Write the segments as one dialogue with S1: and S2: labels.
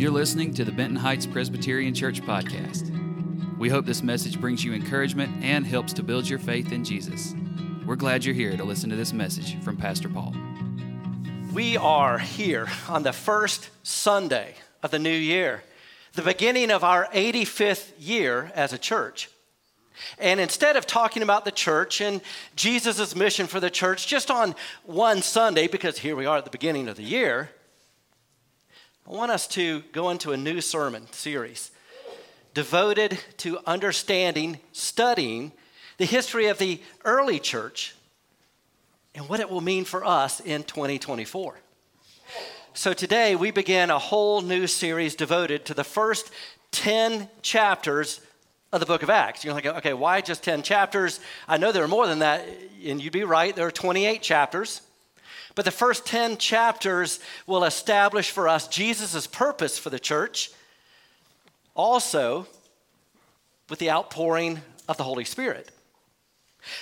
S1: You're listening to the Benton Heights Presbyterian Church podcast. We hope this message brings you encouragement and helps to build your faith in Jesus. We're glad you're here to listen to this message from Pastor Paul.
S2: We are here on the first Sunday of the new year, the beginning of our 85th year as a church. And instead of talking about the church and Jesus' mission for the church just on one Sunday, because here we are at the beginning of the year, I want us to go into a new sermon series devoted to understanding, studying the history of the early church and what it will mean for us in 2024. So today we begin a whole new series devoted to the first 10 chapters of the book of Acts. You're like, okay, why just 10 chapters? I know there are more than that, and you'd be right, there are 28 chapters. But the first 10 chapters will establish for us Jesus' purpose for the church, also with the outpouring of the Holy Spirit.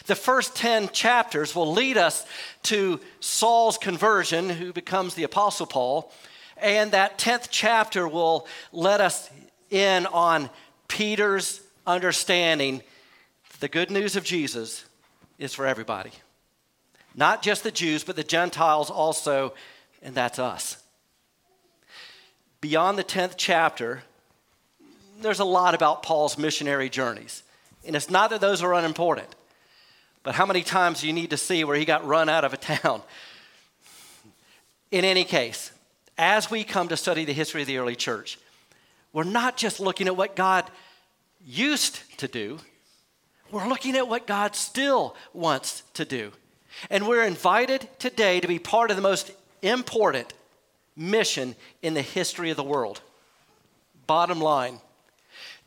S2: The first 10 chapters will lead us to Saul's conversion, who becomes the Apostle Paul. And that 10th chapter will let us in on Peter's understanding the good news of Jesus is for everybody. Not just the Jews, but the Gentiles also, and that's us. Beyond the 10th chapter, there's a lot about Paul's missionary journeys. And it's not that those are unimportant, but how many times do you need to see where he got run out of a town? In any case, as we come to study the history of the early church, we're not just looking at what God used to do, we're looking at what God still wants to do. And we're invited today to be part of the most important mission in the history of the world. Bottom line,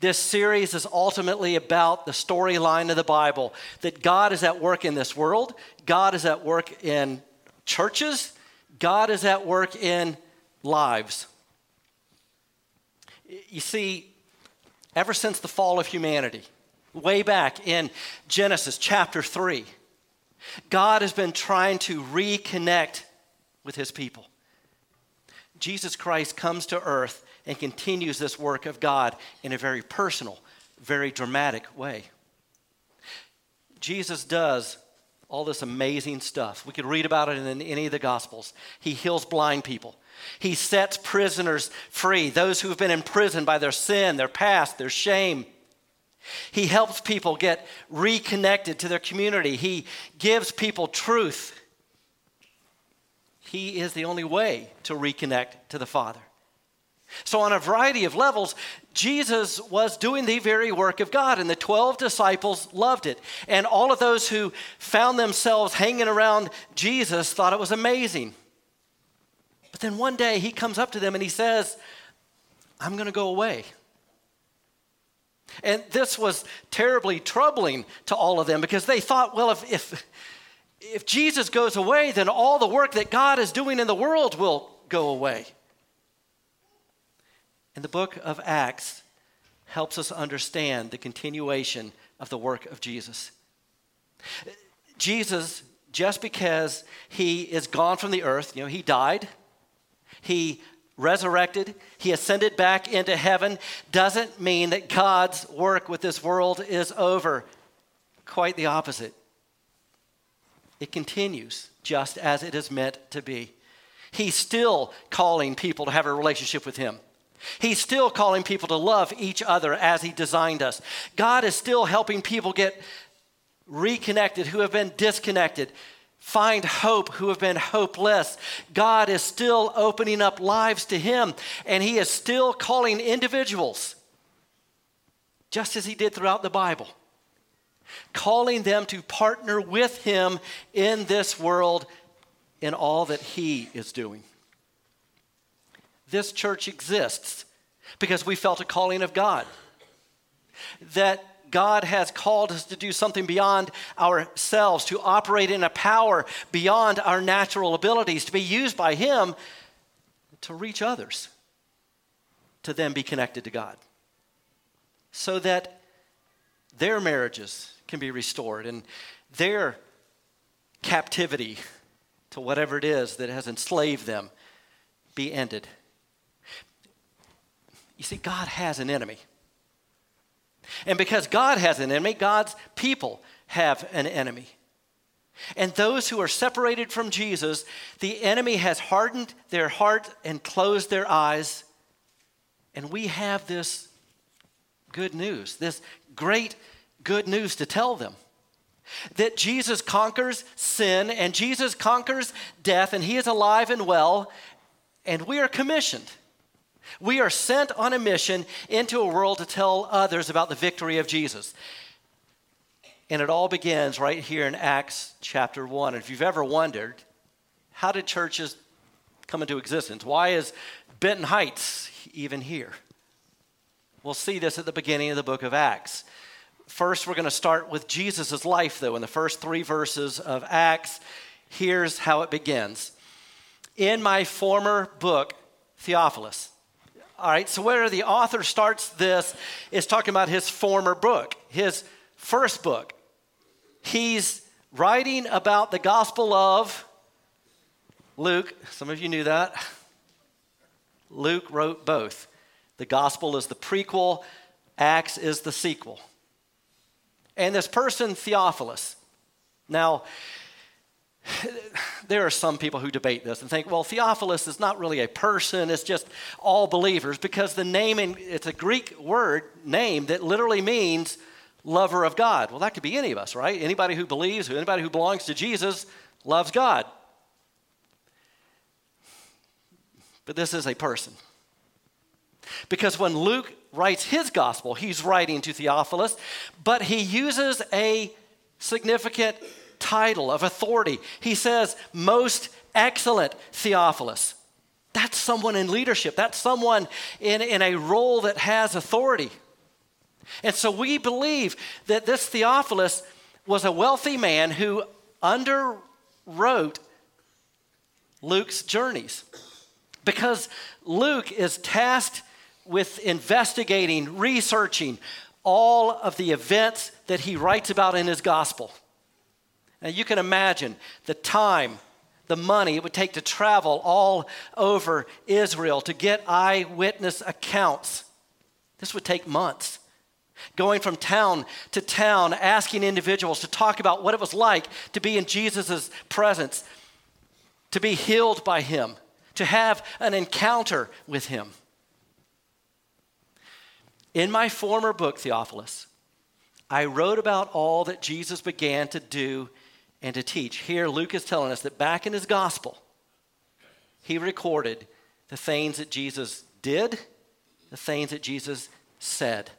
S2: this series is ultimately about the storyline of the Bible that God is at work in this world, God is at work in churches, God is at work in lives. You see, ever since the fall of humanity, way back in Genesis chapter 3, God has been trying to reconnect with his people. Jesus Christ comes to earth and continues this work of God in a very personal, very dramatic way. Jesus does all this amazing stuff. We could read about it in any of the Gospels. He heals blind people. He sets prisoners free, those who have been imprisoned by their sin, their past, their shame. He helps people get reconnected to their community. He gives people truth. He is the only way to reconnect to the Father. So, on a variety of levels, Jesus was doing the very work of God, and the 12 disciples loved it. And all of those who found themselves hanging around Jesus thought it was amazing. But then one day he comes up to them and he says, I'm going to go away. And this was terribly troubling to all of them because they thought, well, if, if, if Jesus goes away, then all the work that God is doing in the world will go away. And the book of Acts helps us understand the continuation of the work of Jesus. Jesus, just because he is gone from the earth, you know, he died, he resurrected, he ascended back into heaven, doesn't mean that God's work with this world is over. Quite the opposite. It continues just as it is meant to be. He's still calling people to have a relationship with him. He's still calling people to love each other as He designed us. God is still helping people get reconnected who have been disconnected find hope who have been hopeless. God is still opening up lives to Him, and He is still calling individuals, just as He did throughout the Bible, calling them to partner with Him in this world in all that He is doing. This church exists because we felt a calling of God. That God has called us to do something beyond ourselves, to operate in a power beyond our natural abilities, to be used by Him to reach others, to then be connected to God, so that their marriages can be restored and their captivity to whatever it is that has enslaved them be ended. You see, God has an enemy. And because God has an enemy, God's people have an enemy. And those who are separated from Jesus, the enemy has hardened their heart and closed their eyes. And we have this good news, this great good news to tell them that Jesus conquers sin and Jesus conquers death, and he is alive and well, and we are commissioned. We are sent on a mission into a world to tell others about the victory of Jesus. And it all begins right here in Acts chapter 1. And if you've ever wondered, how did churches come into existence? Why is Benton Heights even here? We'll see this at the beginning of the book of Acts. First, we're going to start with Jesus' life, though, in the first three verses of Acts. Here's how it begins In my former book, Theophilus. All right, so where the author starts this is talking about his former book, his first book. He's writing about the Gospel of Luke. Some of you knew that. Luke wrote both. The Gospel is the prequel, Acts is the sequel. And this person, Theophilus. Now, there are some people who debate this and think, well, Theophilus is not really a person, it's just all believers, because the name, in, it's a Greek word name that literally means lover of God. Well, that could be any of us, right? Anybody who believes, anybody who belongs to Jesus loves God. But this is a person. Because when Luke writes his gospel, he's writing to Theophilus, but he uses a significant title of authority. He says, Most excellent Theophilus. That's someone in leadership, that's someone in, in a role that has authority. And so we believe that this Theophilus was a wealthy man who underwrote Luke's journeys. Because Luke is tasked with investigating, researching all of the events that he writes about in his gospel. Now you can imagine the time, the money it would take to travel all over Israel to get eyewitness accounts. This would take months going from town to town, asking individuals to talk about what it was like to be in Jesus' presence, to be healed by him, to have an encounter with him. In my former book, Theophilus, I wrote about all that Jesus began to do and to teach. Here, Luke is telling us that back in his gospel, he recorded the things that Jesus did, the things that Jesus said.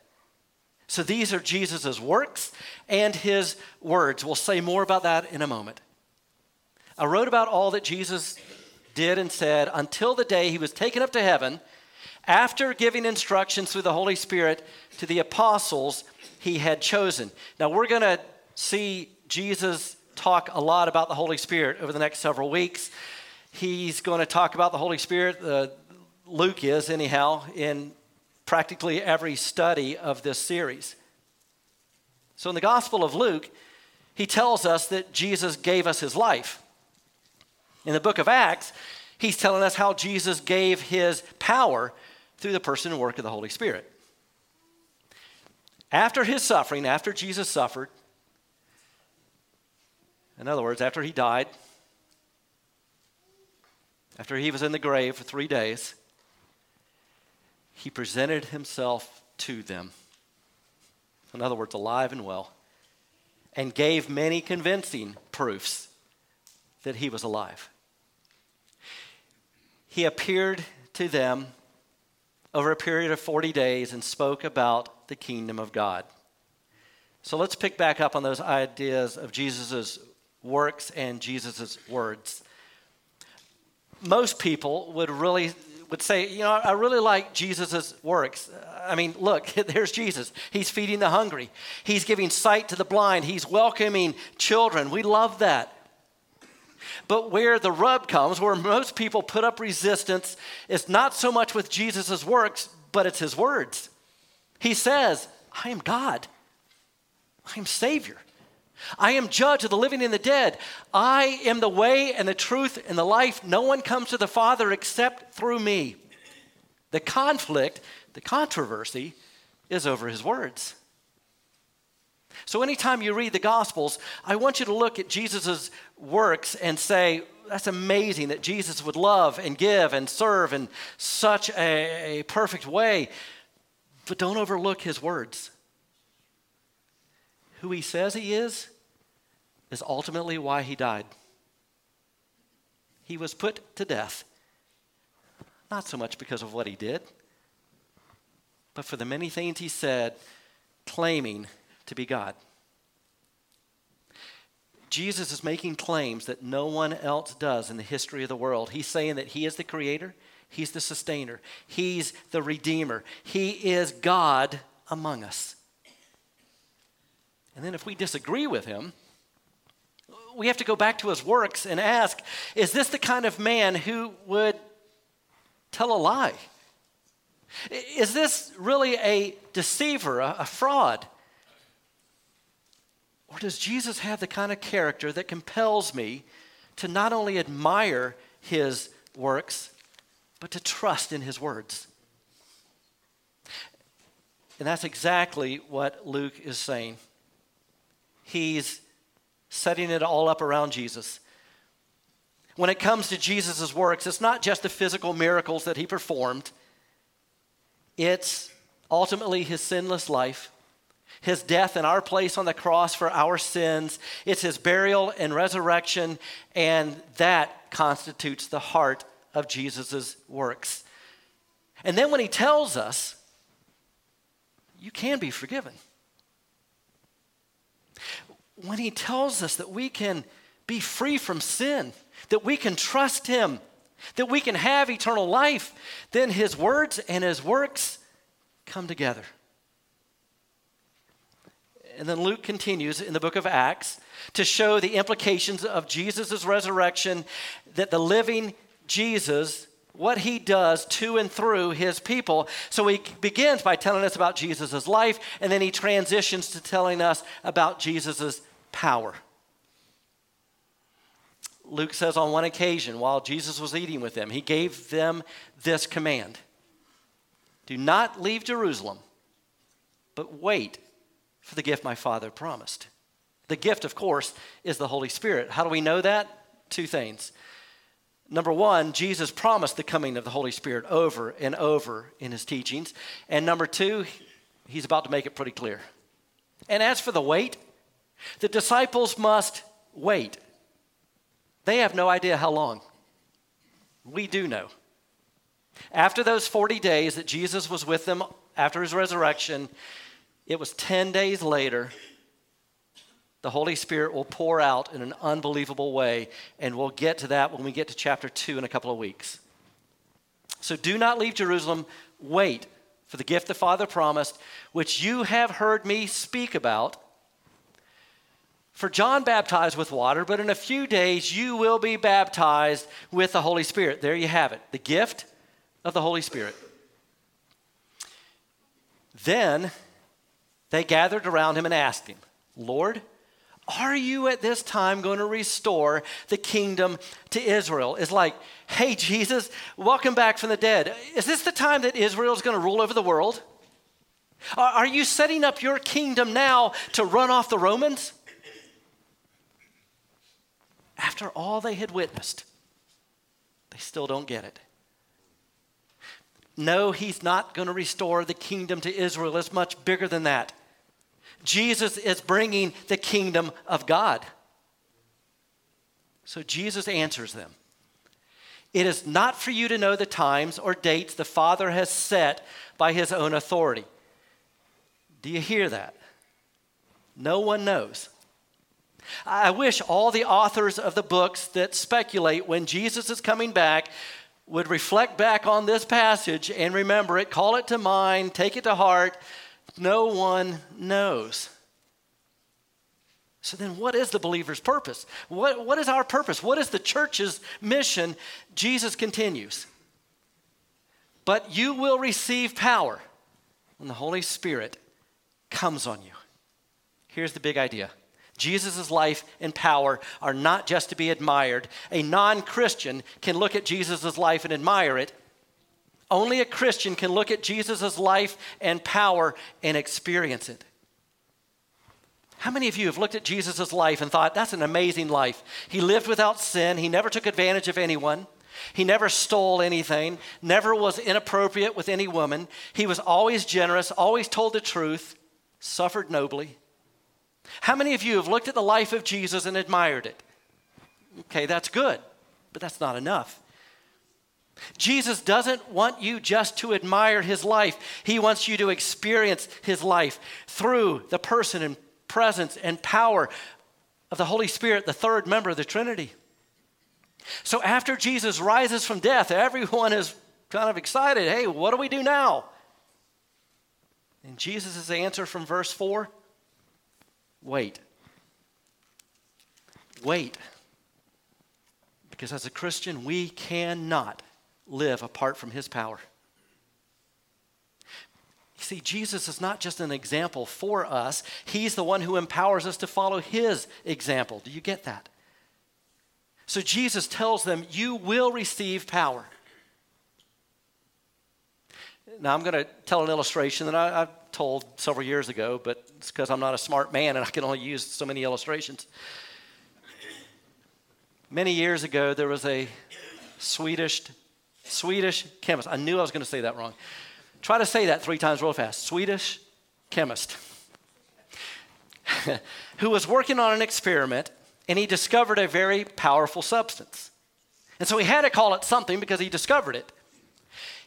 S2: So these are Jesus' works and his words. We'll say more about that in a moment. I wrote about all that Jesus did and said until the day he was taken up to heaven after giving instructions through the Holy Spirit to the apostles he had chosen. Now, we're going to see Jesus talk a lot about the Holy Spirit over the next several weeks. He's going to talk about the Holy Spirit, uh, Luke is, anyhow, in practically every study of this series. So, in the Gospel of Luke, he tells us that Jesus gave us his life. In the book of Acts, he's telling us how Jesus gave his power through the person and work of the Holy Spirit. After his suffering, after Jesus suffered, in other words, after he died, after he was in the grave for three days, he presented himself to them. In other words, alive and well, and gave many convincing proofs that he was alive. He appeared to them over a period of 40 days and spoke about the kingdom of God. So let's pick back up on those ideas of Jesus' works and Jesus' words. Most people would really would say, you know, I really like Jesus' works. I mean, look, there's Jesus. He's feeding the hungry. He's giving sight to the blind. He's welcoming children. We love that. But where the rub comes, where most people put up resistance, is not so much with Jesus' works, but it's his words. He says, I am God, I am Savior. I am judge of the living and the dead. I am the way and the truth and the life. No one comes to the Father except through me. The conflict, the controversy, is over his words. So, anytime you read the Gospels, I want you to look at Jesus' works and say, that's amazing that Jesus would love and give and serve in such a, a perfect way. But don't overlook his words. Who he says he is, is ultimately why he died. He was put to death, not so much because of what he did, but for the many things he said, claiming to be God. Jesus is making claims that no one else does in the history of the world. He's saying that He is the creator, He's the sustainer, He's the redeemer, He is God among us. And then if we disagree with Him, we have to go back to His works and ask is this the kind of man who would tell a lie? Is this really a deceiver, a, a fraud? Or does Jesus have the kind of character that compels me to not only admire his works, but to trust in his words? And that's exactly what Luke is saying. He's setting it all up around Jesus. When it comes to Jesus' works, it's not just the physical miracles that he performed, it's ultimately his sinless life his death in our place on the cross for our sins. It's his burial and resurrection, and that constitutes the heart of Jesus' works. And then when he tells us, you can be forgiven. When he tells us that we can be free from sin, that we can trust him, that we can have eternal life, then his words and his works come together. And then Luke continues in the book of Acts to show the implications of Jesus' resurrection, that the living Jesus, what he does to and through his people. So he begins by telling us about Jesus' life, and then he transitions to telling us about Jesus' power. Luke says on one occasion, while Jesus was eating with them, he gave them this command Do not leave Jerusalem, but wait for the gift my Father promised. The gift, of course, is the Holy Spirit. How do we know that? Two things. Number one, Jesus promised the coming of the Holy Spirit over and over in his teachings. And number two, he's about to make it pretty clear. And as for the wait, the disciples must wait. They have no idea how long. We do know. After those 40 days that Jesus was with them after his resurrection, it was 10 days later. The Holy Spirit will pour out in an unbelievable way, and we'll get to that when we get to chapter 2 in a couple of weeks. So do not leave Jerusalem. Wait for the gift the Father promised, which you have heard me speak about. For John baptized with water, but in a few days you will be baptized with the Holy Spirit. There you have it the gift of the Holy Spirit. Then they gathered around him and asked him, Lord, are you at this time going to restore the kingdom to Israel? It's like, hey, Jesus, welcome back from the dead. Is this the time that Israel is going to rule over the world? Are you setting up your kingdom now to run off the Romans? After all they had witnessed, they still don't get it. No, he's not going to restore the kingdom to Israel. It's much bigger than that. Jesus is bringing the kingdom of God. So Jesus answers them It is not for you to know the times or dates the Father has set by his own authority. Do you hear that? No one knows. I wish all the authors of the books that speculate when Jesus is coming back would reflect back on this passage and remember it, call it to mind, take it to heart, no one knows. So then, what is the believer's purpose? What, what is our purpose? What is the church's mission? Jesus continues. But you will receive power when the Holy Spirit comes on you. Here's the big idea Jesus' life and power are not just to be admired. A non Christian can look at Jesus' life and admire it, Only a Christian can look at Jesus' life and power and experience it. How many of you have looked at Jesus' life and thought, that's an amazing life? He lived without sin, he never took advantage of anyone. He never stole anything, never was inappropriate with any woman. He was always generous, always told the truth, suffered nobly. How many of you have looked at the life of Jesus and admired it? Okay, that's good, but that's not enough. Jesus doesn't want you just to admire his life. He wants you to experience his life through the person and presence and power of the Holy Spirit, the third member of the Trinity. So after Jesus rises from death, everyone is kind of excited. Hey, what do we do now? And Jesus' answer from verse 4 wait. Wait. Because as a Christian, we cannot live apart from his power. You see, Jesus is not just an example for us, he's the one who empowers us to follow his example. Do you get that? So Jesus tells them, You will receive power. Now, I'm going to tell an illustration that I, have told several years ago, but it's because I'm not a smart man and I can only use so many illustrations. Many years ago, there was a Swedish, Swedish chemist. I knew I was going to say that wrong. Try to say that three times real fast. Swedish chemist who was working on an experiment and he discovered a very powerful substance. And so he had to call it something because he discovered it.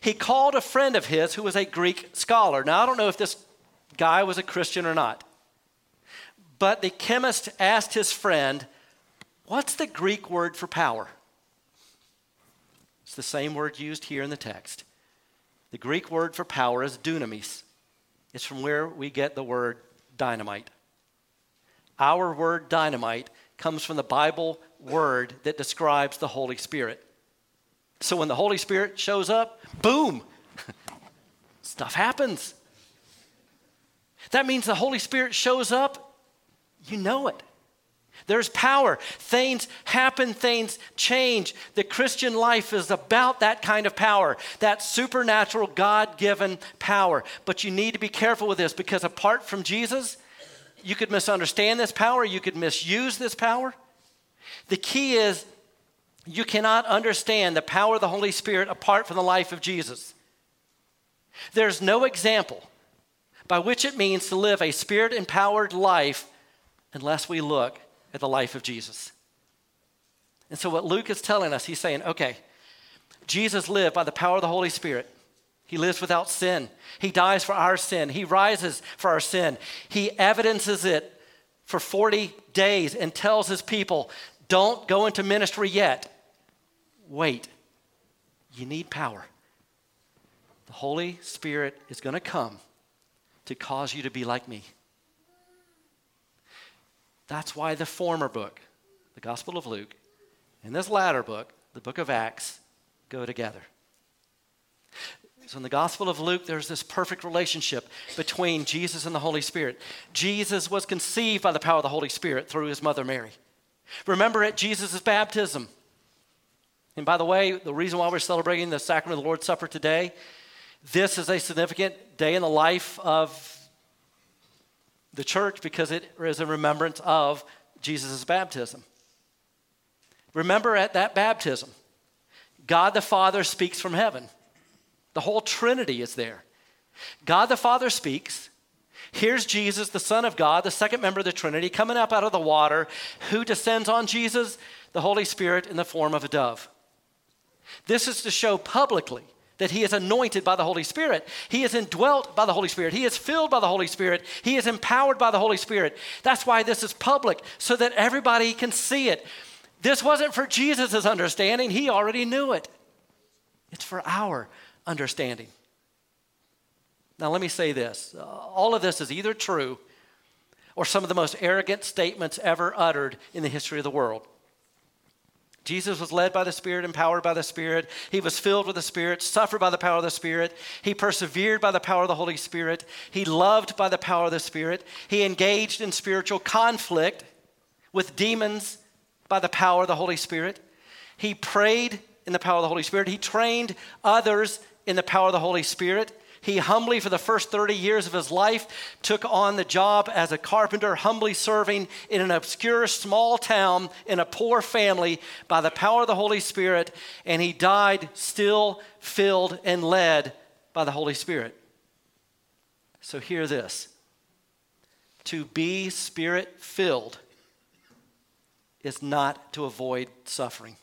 S2: He called a friend of his who was a Greek scholar. Now, I don't know if this guy was a Christian or not, but the chemist asked his friend, What's the Greek word for power? It's the same word used here in the text. The Greek word for power is dunamis. It's from where we get the word dynamite. Our word dynamite comes from the Bible word that describes the Holy Spirit. So when the Holy Spirit shows up, boom, stuff happens. That means the Holy Spirit shows up, you know it. There's power. Things happen, things change. The Christian life is about that kind of power, that supernatural, God given power. But you need to be careful with this because apart from Jesus, you could misunderstand this power, you could misuse this power. The key is you cannot understand the power of the Holy Spirit apart from the life of Jesus. There's no example by which it means to live a spirit empowered life unless we look at the life of Jesus. And so, what Luke is telling us, he's saying, okay, Jesus lived by the power of the Holy Spirit. He lives without sin. He dies for our sin. He rises for our sin. He evidences it for 40 days and tells his people, don't go into ministry yet. Wait. You need power. The Holy Spirit is going to come to cause you to be like me. That's why the former book, the Gospel of Luke, and this latter book, the book of Acts, go together. So in the Gospel of Luke, there's this perfect relationship between Jesus and the Holy Spirit. Jesus was conceived by the power of the Holy Spirit through his mother Mary. Remember at Jesus' baptism. And by the way, the reason why we're celebrating the sacrament of the Lord's Supper today, this is a significant day in the life of the church because it is a remembrance of Jesus' baptism. Remember at that baptism, God the Father speaks from heaven. The whole Trinity is there. God the Father speaks. Here's Jesus, the Son of God, the second member of the Trinity, coming up out of the water. Who descends on Jesus? The Holy Spirit in the form of a dove. This is to show publicly that he is anointed by the Holy Spirit. He is indwelt by the Holy Spirit. He is filled by the Holy Spirit. He is empowered by the Holy Spirit. That's why this is public, so that everybody can see it. This wasn't for Jesus' understanding, he already knew it. It's for our understanding. Now, let me say this all of this is either true or some of the most arrogant statements ever uttered in the history of the world. Jesus was led by the Spirit, empowered by the Spirit. He was filled with the Spirit, suffered by the power of the Spirit. He persevered by the power of the Holy Spirit. He loved by the power of the Spirit. He engaged in spiritual conflict with demons by the power of the Holy Spirit. He prayed in the power of the Holy Spirit. He trained others in the power of the Holy Spirit. He humbly, for the first 30 years of his life, took on the job as a carpenter, humbly serving in an obscure small town in a poor family by the power of the Holy Spirit, and he died still filled and led by the Holy Spirit. So, hear this to be spirit filled is not to avoid suffering.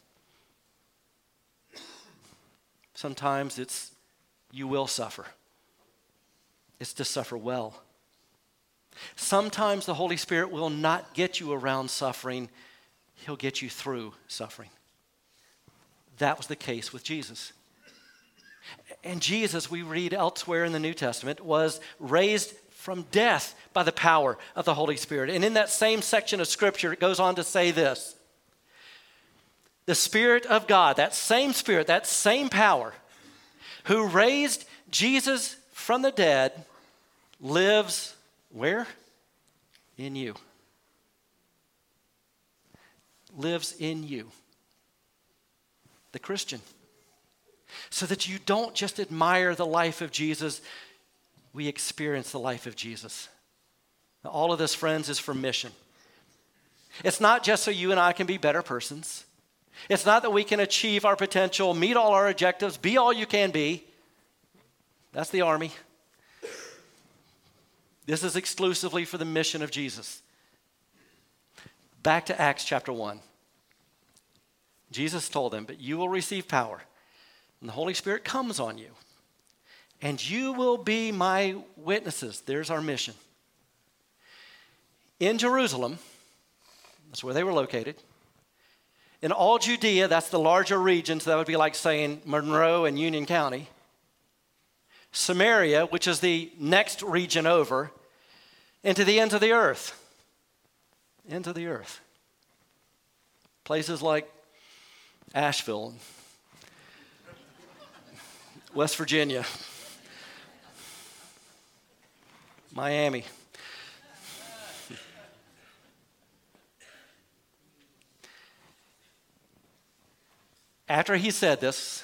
S2: Sometimes it's you will suffer is to suffer well. Sometimes the Holy Spirit will not get you around suffering, He'll get you through suffering. That was the case with Jesus. And Jesus, we read elsewhere in the New Testament, was raised from death by the power of the Holy Spirit. And in that same section of Scripture, it goes on to say this The Spirit of God, that same Spirit, that same power, who raised Jesus from the dead, lives where? In you. Lives in you. The Christian. So that you don't just admire the life of Jesus, we experience the life of Jesus. Now, all of this, friends, is for mission. It's not just so you and I can be better persons. It's not that we can achieve our potential, meet all our objectives, be all you can be. That's the army. This is exclusively for the mission of Jesus. Back to Acts chapter 1. Jesus told them, But you will receive power, and the Holy Spirit comes on you, and you will be my witnesses. There's our mission. In Jerusalem, that's where they were located. In all Judea, that's the larger region, so that would be like saying Monroe and Union County. Samaria, which is the next region over, into the ends of the earth. Into the earth. Places like Asheville, West Virginia, Miami. After he said this,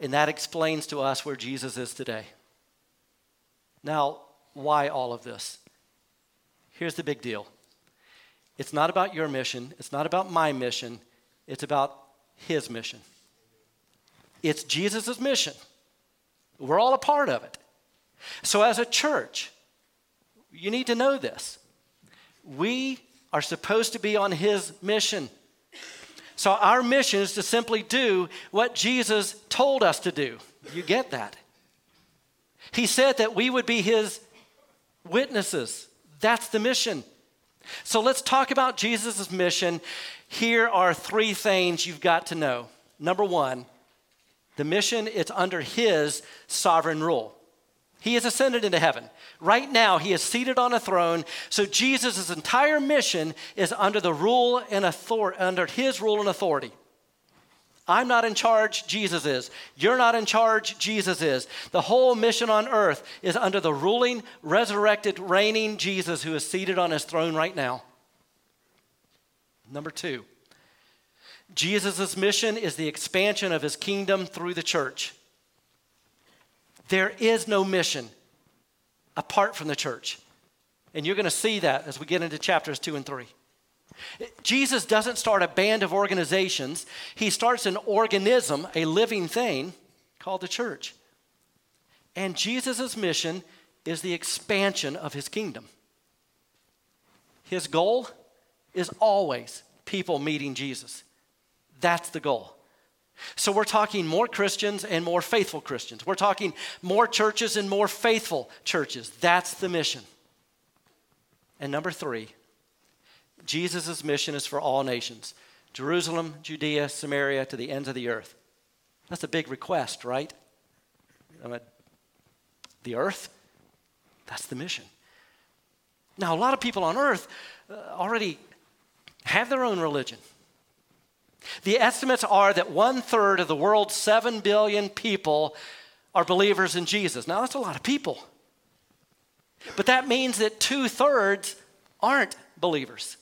S2: And that explains to us where Jesus is today. Now, why all of this? Here's the big deal it's not about your mission, it's not about my mission, it's about his mission. It's Jesus' mission. We're all a part of it. So, as a church, you need to know this. We are supposed to be on his mission. So, our mission is to simply do what Jesus told us to do. You get that? He said that we would be his witnesses. That's the mission. So, let's talk about Jesus' mission. Here are three things you've got to know. Number one, the mission is under his sovereign rule. He has ascended into heaven. Right now, he is seated on a throne. So Jesus' entire mission is under the rule and authority, under his rule and authority. I'm not in charge, Jesus is. You're not in charge, Jesus is. The whole mission on earth is under the ruling, resurrected, reigning Jesus who is seated on his throne right now. Number two, Jesus' mission is the expansion of his kingdom through the church. There is no mission apart from the church. And you're going to see that as we get into chapters two and three. Jesus doesn't start a band of organizations, he starts an organism, a living thing called the church. And Jesus' mission is the expansion of his kingdom. His goal is always people meeting Jesus. That's the goal. So we're talking more Christians and more faithful Christians. We're talking more churches and more faithful churches. That's the mission. And number three, Jesus' mission is for all nations Jerusalem, Judea, Samaria, to the ends of the earth. That's a big request, right? the earth. That's the mission. Now, a lot of people on earth uh, already have their own religion. The estimates are that one third of the world's 7 billion people are believers in Jesus. Now, that's a lot of people. But that means that two thirds aren't believers.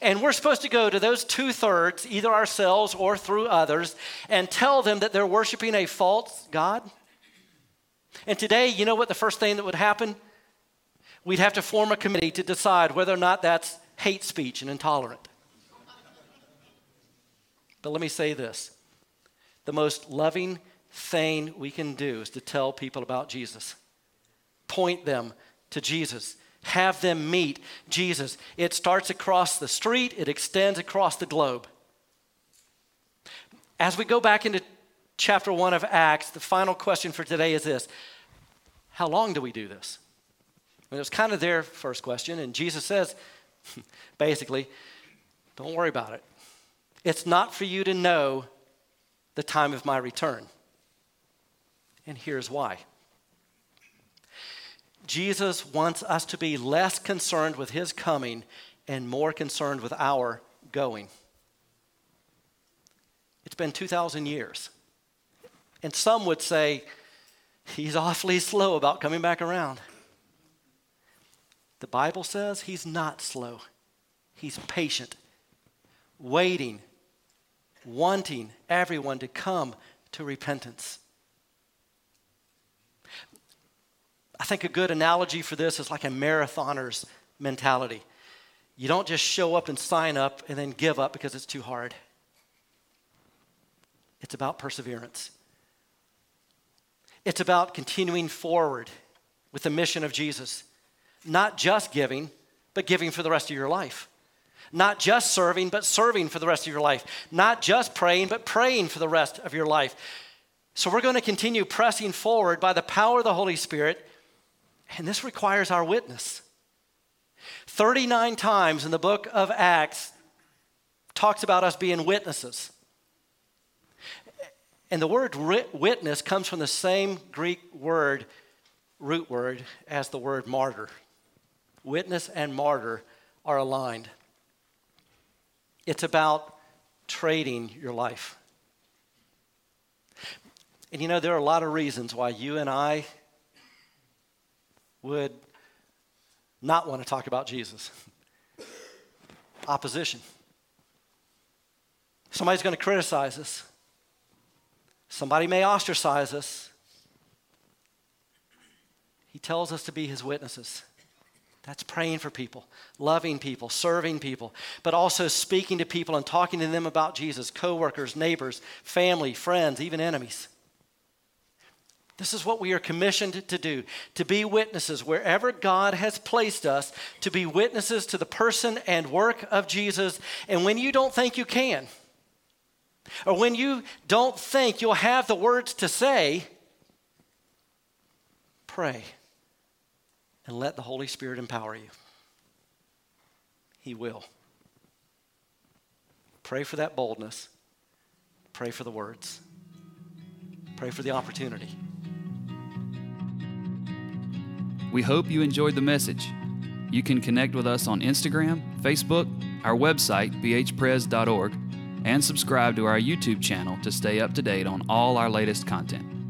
S2: And we're supposed to go to those two thirds, either ourselves or through others, and tell them that they're worshiping a false God. And today, you know what the first thing that would happen? We'd have to form a committee to decide whether or not that's hate speech and intolerant. But let me say this the most loving thing we can do is to tell people about Jesus, point them to Jesus, have them meet Jesus. It starts across the street, it extends across the globe. As we go back into chapter 1 of Acts, the final question for today is this How long do we do this? I mean, it was kind of their first question, and Jesus says, basically, don't worry about it. It's not for you to know the time of my return. And here's why. Jesus wants us to be less concerned with his coming and more concerned with our going. It's been 2,000 years. And some would say he's awfully slow about coming back around. The Bible says he's not slow, he's patient, waiting wanting everyone to come to repentance. I think a good analogy for this is like a marathoner's mentality. You don't just show up and sign up and then give up because it's too hard. It's about perseverance. It's about continuing forward with the mission of Jesus. Not just giving, but giving for the rest of your life. Not just serving, but serving for the rest of your life. Not just praying, but praying for the rest of your life. So we're going to continue pressing forward by the power of the Holy Spirit, and this requires our witness. 39 times in the book of Acts talks about us being witnesses. And the word witness comes from the same Greek word, root word, as the word martyr. Witness and martyr are aligned. It's about trading your life. And you know, there are a lot of reasons why you and I would not want to talk about Jesus. Opposition. Somebody's going to criticize us. Somebody may ostracize us. He tells us to be his witnesses. That's praying for people, loving people, serving people, but also speaking to people and talking to them about Jesus, coworkers, neighbors, family, friends, even enemies. This is what we are commissioned to do to be witnesses wherever God has placed us, to be witnesses to the person and work of Jesus. And when you don't think you can, or when you don't think you'll have the words to say, pray and let the Holy Spirit empower you. He will. Pray for that boldness. Pray for the words. Pray for the opportunity.
S1: We hope you enjoyed the message. You can connect with us on Instagram, Facebook, our website, bhpres.org, and subscribe to our YouTube channel to stay up to date on all our latest content.